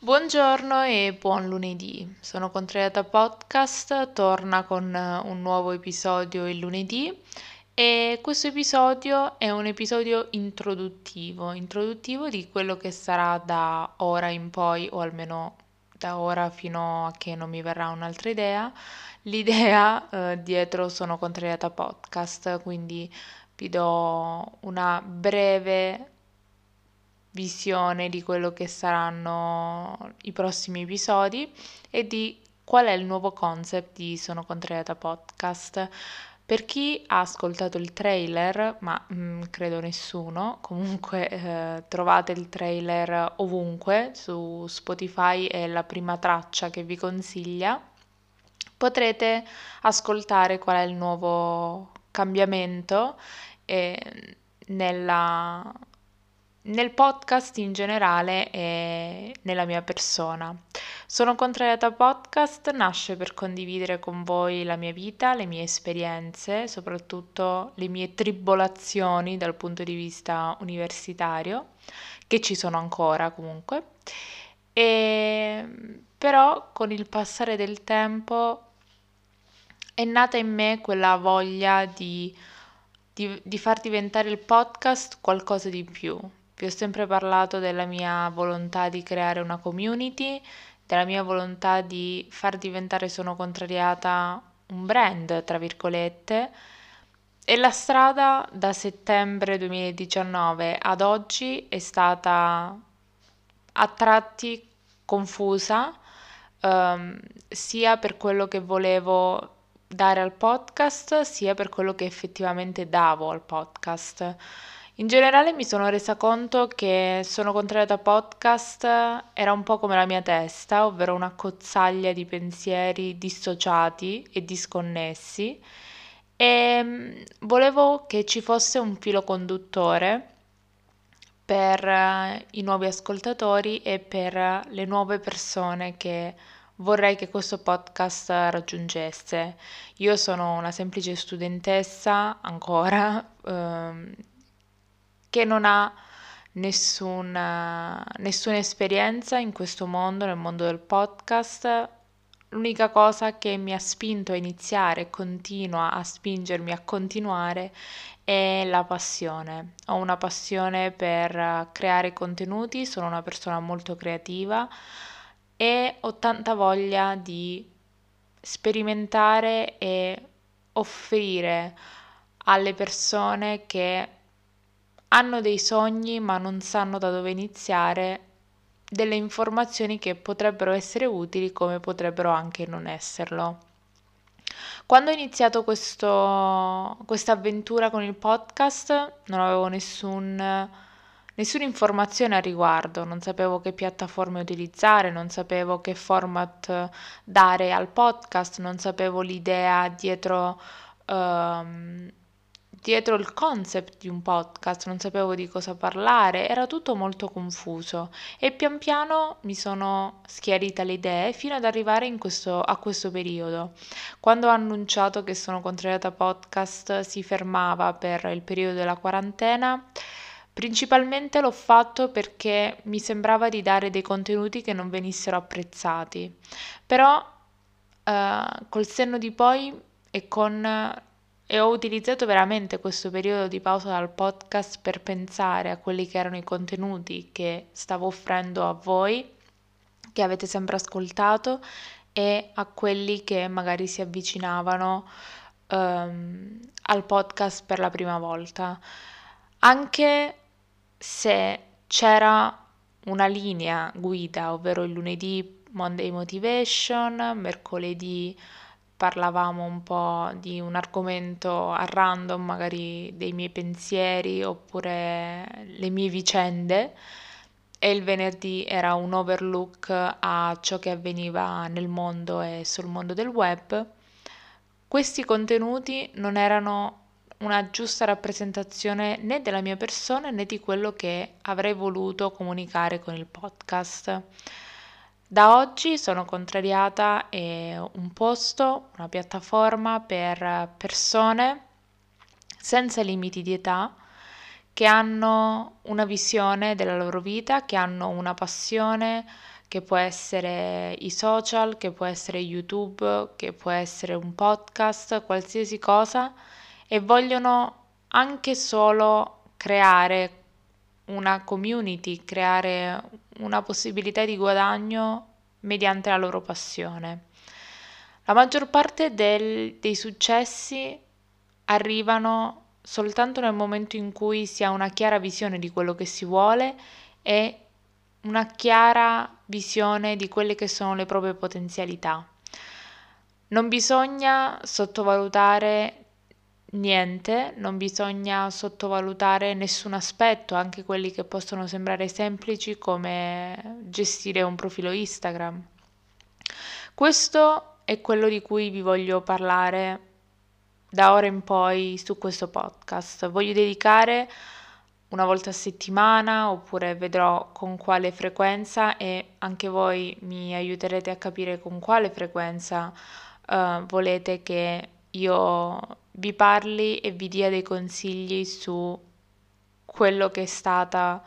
Buongiorno e buon lunedì. Sono Contrariata Podcast, torna con eh, un nuovo episodio il lunedì e questo episodio è un episodio introduttivo, introduttivo di quello che sarà da ora in poi o almeno da ora fino a che non mi verrà un'altra idea, l'idea eh, dietro Sono Contrariata Podcast, quindi vi do una breve visione di quello che saranno i prossimi episodi e di qual è il nuovo concept di Sono Contrariata Podcast. Per chi ha ascoltato il trailer, ma mh, mm, credo nessuno, comunque eh, trovate il trailer ovunque, su Spotify è la prima traccia che vi consiglia, potrete ascoltare qual è il nuovo cambiamento eh, nella, nel podcast in generale e nella mia persona. Sono Contrariata Podcast nasce per condividere con voi la mia vita, le mie esperienze, soprattutto le mie tribolazioni dal punto di vista universitario, che ci sono ancora comunque. E però con il passare del tempo è nata in me quella voglia di, di, di far diventare il podcast qualcosa di più, vi ho sempre parlato della mia volontà di creare una community, della mia volontà di far diventare Sono Contrariata un brand, tra virgolette, e la strada da settembre 2019 ad oggi è stata a tratti confusa, ehm, sia per quello che volevo dare al podcast, sia per quello che effettivamente davo al podcast. In generale mi sono resa conto che Sono contrariata podcast era un po' come la mia testa, ovvero una cozzaglia di pensieri dissociati e disconnessi e mm, volevo che ci fosse un filo conduttore per eh, i nuovi ascoltatori e per le nuove persone che vorrei che questo podcast raggiungesse. Io sono una semplice studentessa ancora, ehm, che non ha nessuna, nessuna esperienza in questo mondo, nel mondo del podcast. L'unica cosa che mi ha spinto a iniziare e continua a spingermi a continuare è la passione. Ho una passione per creare contenuti, sono una persona molto creativa e ho tanta voglia di sperimentare e offrire alle persone che hanno dei sogni ma non sanno da dove iniziare, delle informazioni che potrebbero essere utili come potrebbero anche non esserlo. Quando ho iniziato questa avventura con il podcast non avevo nessun, nessuna informazione a riguardo, non sapevo che piattaforme utilizzare, non sapevo che format dare al podcast, non sapevo l'idea dietro... Um, dietro il concept di un podcast, non sapevo di cosa parlare, era tutto molto confuso e pian piano mi sono schiarita le idee fino ad arrivare questo, a questo periodo. Quando ho annunciato che sono contrariata podcast si fermava per il periodo della quarantena. Principalmente l'ho fatto perché mi sembrava di dare dei contenuti che non venissero apprezzati, però eh, col senno di poi e con e ho utilizzato veramente questo periodo di pausa dal podcast per pensare a quelli che erano i contenuti che stavo offrendo a voi, che avete sempre ascoltato, e a quelli che magari si avvicinavano um, al podcast per la prima volta. Anche se c'era una linea guida, ovvero il lunedì Monday Motivation, mercoledì parlavamo un po' di un argomento a random, magari dei miei pensieri oppure le mie vicende. e il venerdì era un overlook a ciò che avveniva nel mondo e sul mondo del web, questi contenuti non erano una giusta rappresentazione né della mia persona né di quello che avrei voluto comunicare con il podcast. Da oggi sono contrariata è un posto, una piattaforma per persone senza limiti di età che hanno una visione della loro vita, che hanno una passione, che può essere i social, che può essere YouTube, che può essere un podcast, qualsiasi cosa, e vogliono anche solo creare una community, creare una possibilità di guadagno mediante la loro passione. La maggior parte del, dei successi arrivano soltanto nel momento in cui si ha una chiara visione di quello che si vuole e una chiara visione di quelle che sono le proprie potenzialità. Non bisogna sottovalutare niente, non bisogna sottovalutare nessun aspetto, anche quelli che possono sembrare semplici come gestire un profilo Instagram. Questo è quello di cui vi voglio parlare da ora in poi su questo podcast. Voglio dedicare una volta a settimana oppure vedrò con quale frequenza e anche voi mi aiuterete a capire con quale frequenza uh, volete che io vi parli e vi dia dei consigli su quello che è stata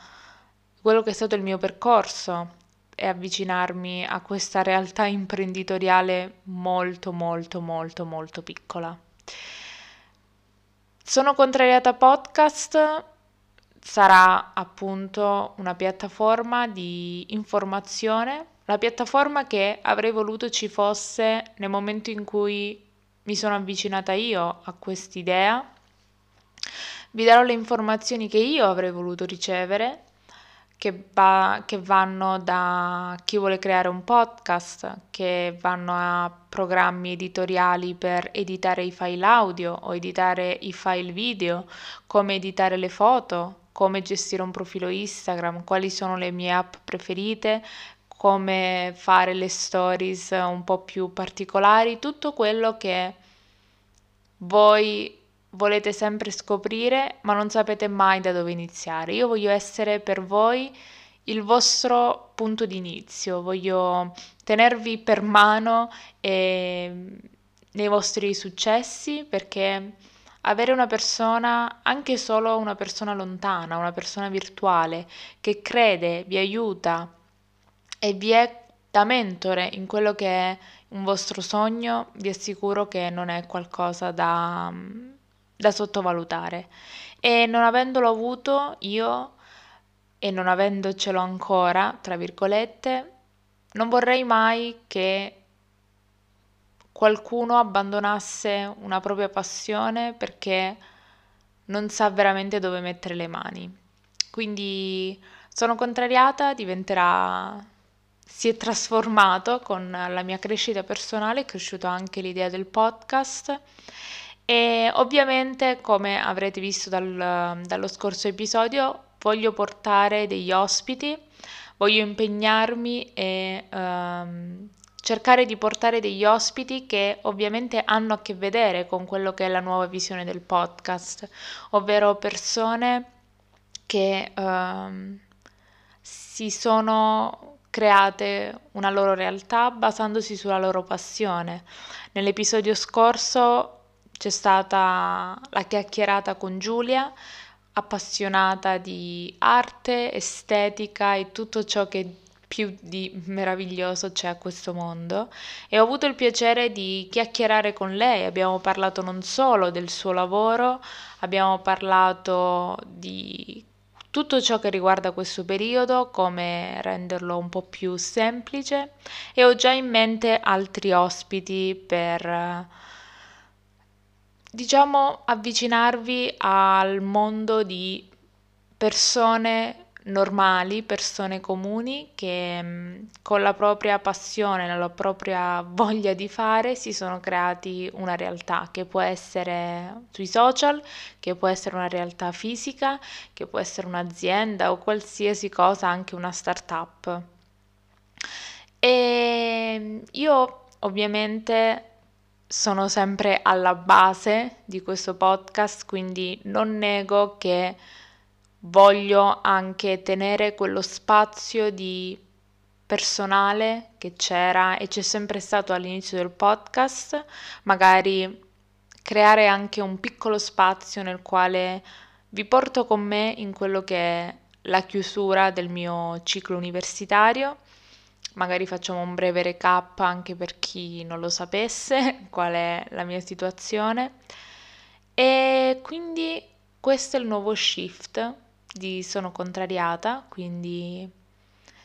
quello che è stato il mio percorso e avvicinarmi a questa realtà imprenditoriale molto molto molto molto piccola. Sono contrariata podcast sarà appunto una piattaforma di informazione, la piattaforma che avrei voluto ci fosse nel momento in cui mi sono avvicinata io a quest'idea. Vi darò le informazioni che io avrei voluto ricevere, che, va, che vanno da chi vuole creare un podcast, che vanno a programmi editoriali per editare i file audio o editare i file video, come editare le foto, come gestire un profilo Instagram, quali sono le mie app preferite, come fare le stories un po' più particolari, tutto quello che voi volete sempre scoprire ma non sapete mai da dove iniziare. Io voglio essere per voi il vostro punto di inizio, voglio tenervi per mano e, nei vostri successi perché avere una persona, anche solo una persona lontana, una persona virtuale, che crede, vi aiuta e vi è da mentore in quello che è un vostro sogno, vi assicuro che non è qualcosa da, da sottovalutare. E non avendolo avuto io e non avendocelo ancora, tra virgolette, non vorrei mai che qualcuno abbandonasse una propria passione perché non sa veramente dove mettere le mani. Quindi sono contrariata, diventerà si è trasformato con la mia crescita personale, è cresciuta anche l'idea del podcast. E ovviamente come avrete visto dal, dallo scorso episodio voglio portare degli ospiti, voglio impegnarmi e um, cercare di portare degli ospiti che ovviamente hanno a che vedere con quello che è la nuova visione del podcast, ovvero persone che um, si sono create una loro realtà basandosi sulla loro passione. Nell'episodio scorso c'è stata la chiacchierata con Giulia, appassionata di arte, estetica e tutto ciò che più di meraviglioso c'è a questo mondo e ho avuto il piacere di chiacchierare con lei, abbiamo parlato non solo del suo lavoro, abbiamo parlato di tutto ciò che riguarda questo periodo, come renderlo un po' più semplice e ho già in mente altri ospiti per diciamo avvicinarvi al mondo di persone normali, persone comuni che mm, con la propria passione, la propria voglia di fare si sono creati una realtà che può essere sui social, che può essere una realtà fisica, che può essere un'azienda o qualsiasi cosa, anche una startup. E mm, io ovviamente sono sempre alla base di questo podcast, quindi non nego che voglio anche tenere quello spazio di personale che c'era e c'è sempre stato all'inizio del podcast, magari creare anche un piccolo spazio nel quale vi porto con me in quello che è la chiusura del mio ciclo universitario. Magari facciamo un breve recap anche per chi non lo sapesse qual è la mia situazione. E quindi questo è il nuovo shift di sono contrariata, quindi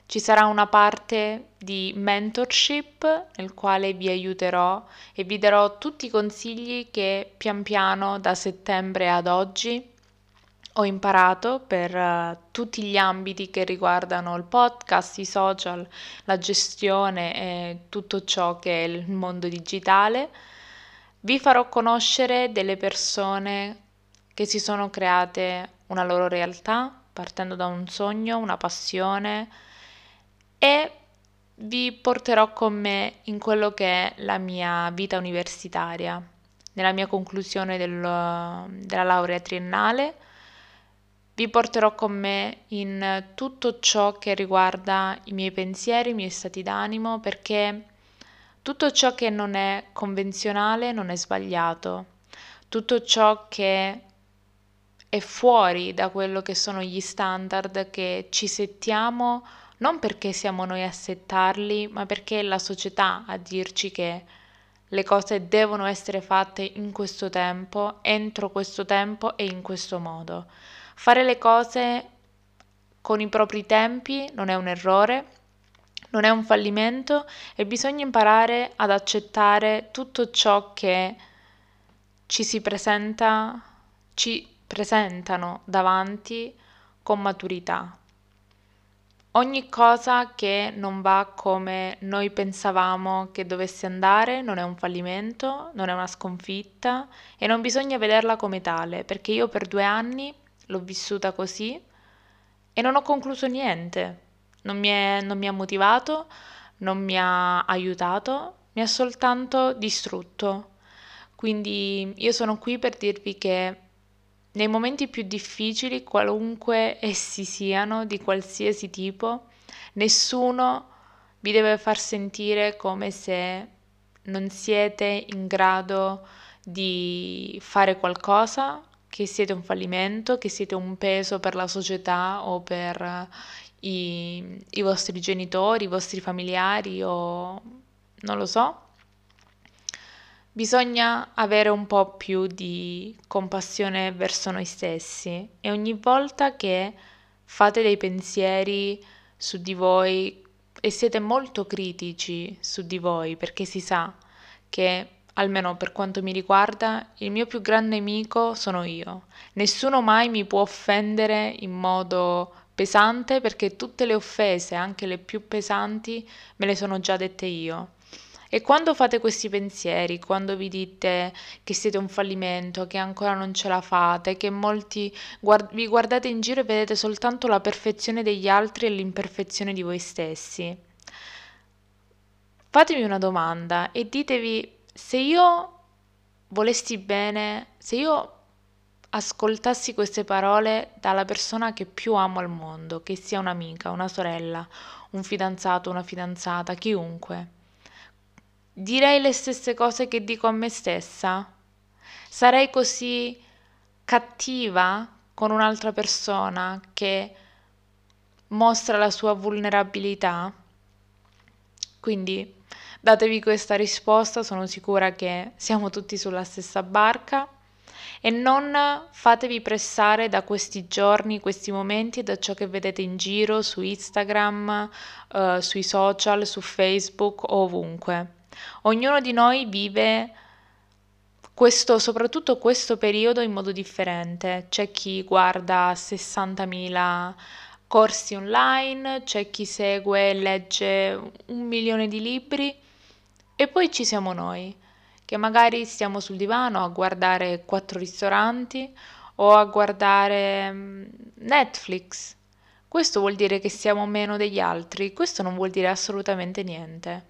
ci sarà una parte di mentorship nel quale vi aiuterò e vi darò tutti i consigli che pian piano da settembre ad oggi ho imparato per uh, tutti gli ambiti che riguardano il podcast, i social, la gestione e tutto ciò che è il mondo digitale. Vi farò conoscere delle persone che si sono create una loro realtà partendo da un sogno, una passione e vi porterò con me in quello che è la mia vita universitaria, nella mia conclusione del, della laurea triennale. Vi porterò con me in tutto ciò che riguarda i miei pensieri, i miei stati d'animo, perché tutto ciò che non è convenzionale non è sbagliato. Tutto ciò che è fuori da quello che sono gli standard che ci settiamo non perché siamo noi a settarli, ma perché è la società a dirci che le cose devono essere fatte in questo tempo, entro questo tempo e in questo modo. Fare le cose con i propri tempi non è un errore, non è un fallimento e bisogna imparare ad accettare tutto ciò che ci si presenta, ci presentano davanti con maturità. Ogni cosa che non va come noi pensavamo che dovesse andare non è un fallimento, non è una sconfitta e non bisogna vederla come tale, perché io per due anni l'ho vissuta così e non ho concluso niente, non mi, è, non mi ha motivato, non mi ha aiutato, mi ha soltanto distrutto. Quindi io sono qui per dirvi che nei momenti più difficili, qualunque essi siano, di qualsiasi tipo, nessuno vi deve far sentire come se non siete in grado di fare qualcosa, che siete un fallimento, che siete un peso per la società o per i, i vostri genitori, i vostri familiari o non lo so. Bisogna avere un po' più di compassione verso noi stessi e ogni volta che fate dei pensieri su di voi e siete molto critici su di voi, perché si sa che, almeno per quanto mi riguarda, il mio più grande nemico sono io. Nessuno mai mi può offendere in modo pesante perché tutte le offese, anche le più pesanti, me le sono già dette io. E quando fate questi pensieri, quando vi dite che siete un fallimento, che ancora non ce la fate, che molti guard- vi guardate in giro e vedete soltanto la perfezione degli altri e l'imperfezione di voi stessi, fatemi una domanda e ditevi se io volessi bene, se io ascoltassi queste parole dalla persona che più amo al mondo, che sia un'amica, una sorella, un fidanzato, una fidanzata, chiunque direi le stesse cose che dico a me stessa? Sarei così cattiva con un'altra persona che mostra la sua vulnerabilità? Quindi datevi questa risposta, sono sicura che siamo tutti sulla stessa barca e non fatevi pressare da questi giorni, questi momenti, da ciò che vedete in giro su Instagram, uh, sui social, su Facebook, ovunque. Ognuno di noi vive questo, soprattutto questo periodo in modo differente. C'è chi guarda 60.000 corsi online, c'è chi segue e legge un milione di libri e poi ci siamo noi, che magari stiamo sul divano a guardare quattro ristoranti o a guardare mm, Netflix. Questo vuol dire che siamo meno degli altri, questo non vuol dire assolutamente niente.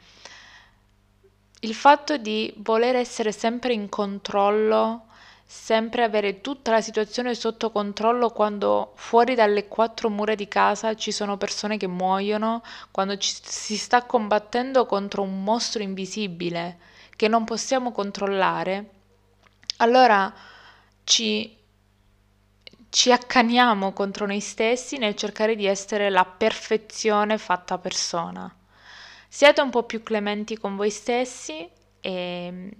Il fatto di voler essere sempre in controllo, sempre avere tutta la situazione sotto controllo quando fuori dalle quattro mura di casa ci sono persone che muoiono, quando ci, si sta combattendo contro un mostro invisibile che non possiamo controllare, allora ci, ci accaniamo contro noi stessi nel cercare di essere la perfezione fatta persona. Siete un po' più clementi con voi stessi e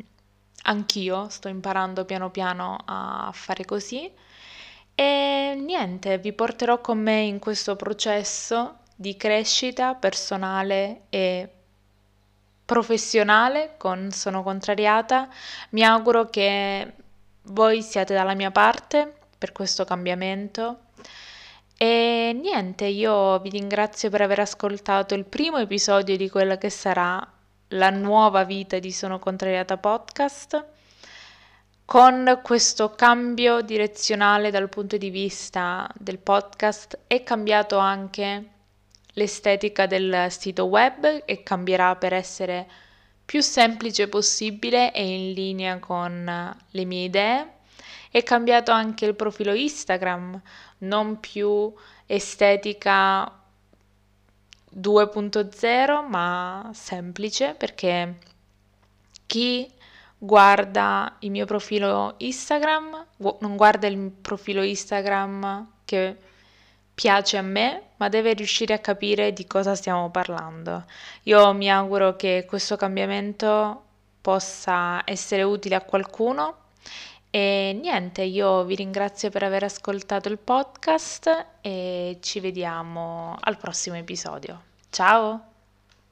anch'io sto imparando piano piano a fare così e niente, vi porterò con me in questo processo di crescita personale e professionale con Sono Contrariata. Mi auguro che voi siate dalla mia parte per questo cambiamento e niente, io vi ringrazio per aver ascoltato il primo episodio di quella che sarà la nuova vita di Sono Contrariata Podcast. Con questo cambio direzionale dal punto di vista del podcast è cambiato anche l'estetica del sito web e cambierà per essere più semplice possibile e in linea con le mie idee. È cambiato anche il profilo Instagram, non più estetica 2.0 ma semplice perché chi guarda il mio profilo Instagram non guarda il profilo Instagram che piace a me ma deve riuscire a capire di cosa stiamo parlando. Io mi auguro che questo cambiamento possa essere utile a qualcuno e niente, io vi ringrazio per aver ascoltato il podcast e ci vediamo al prossimo episodio. Ciao!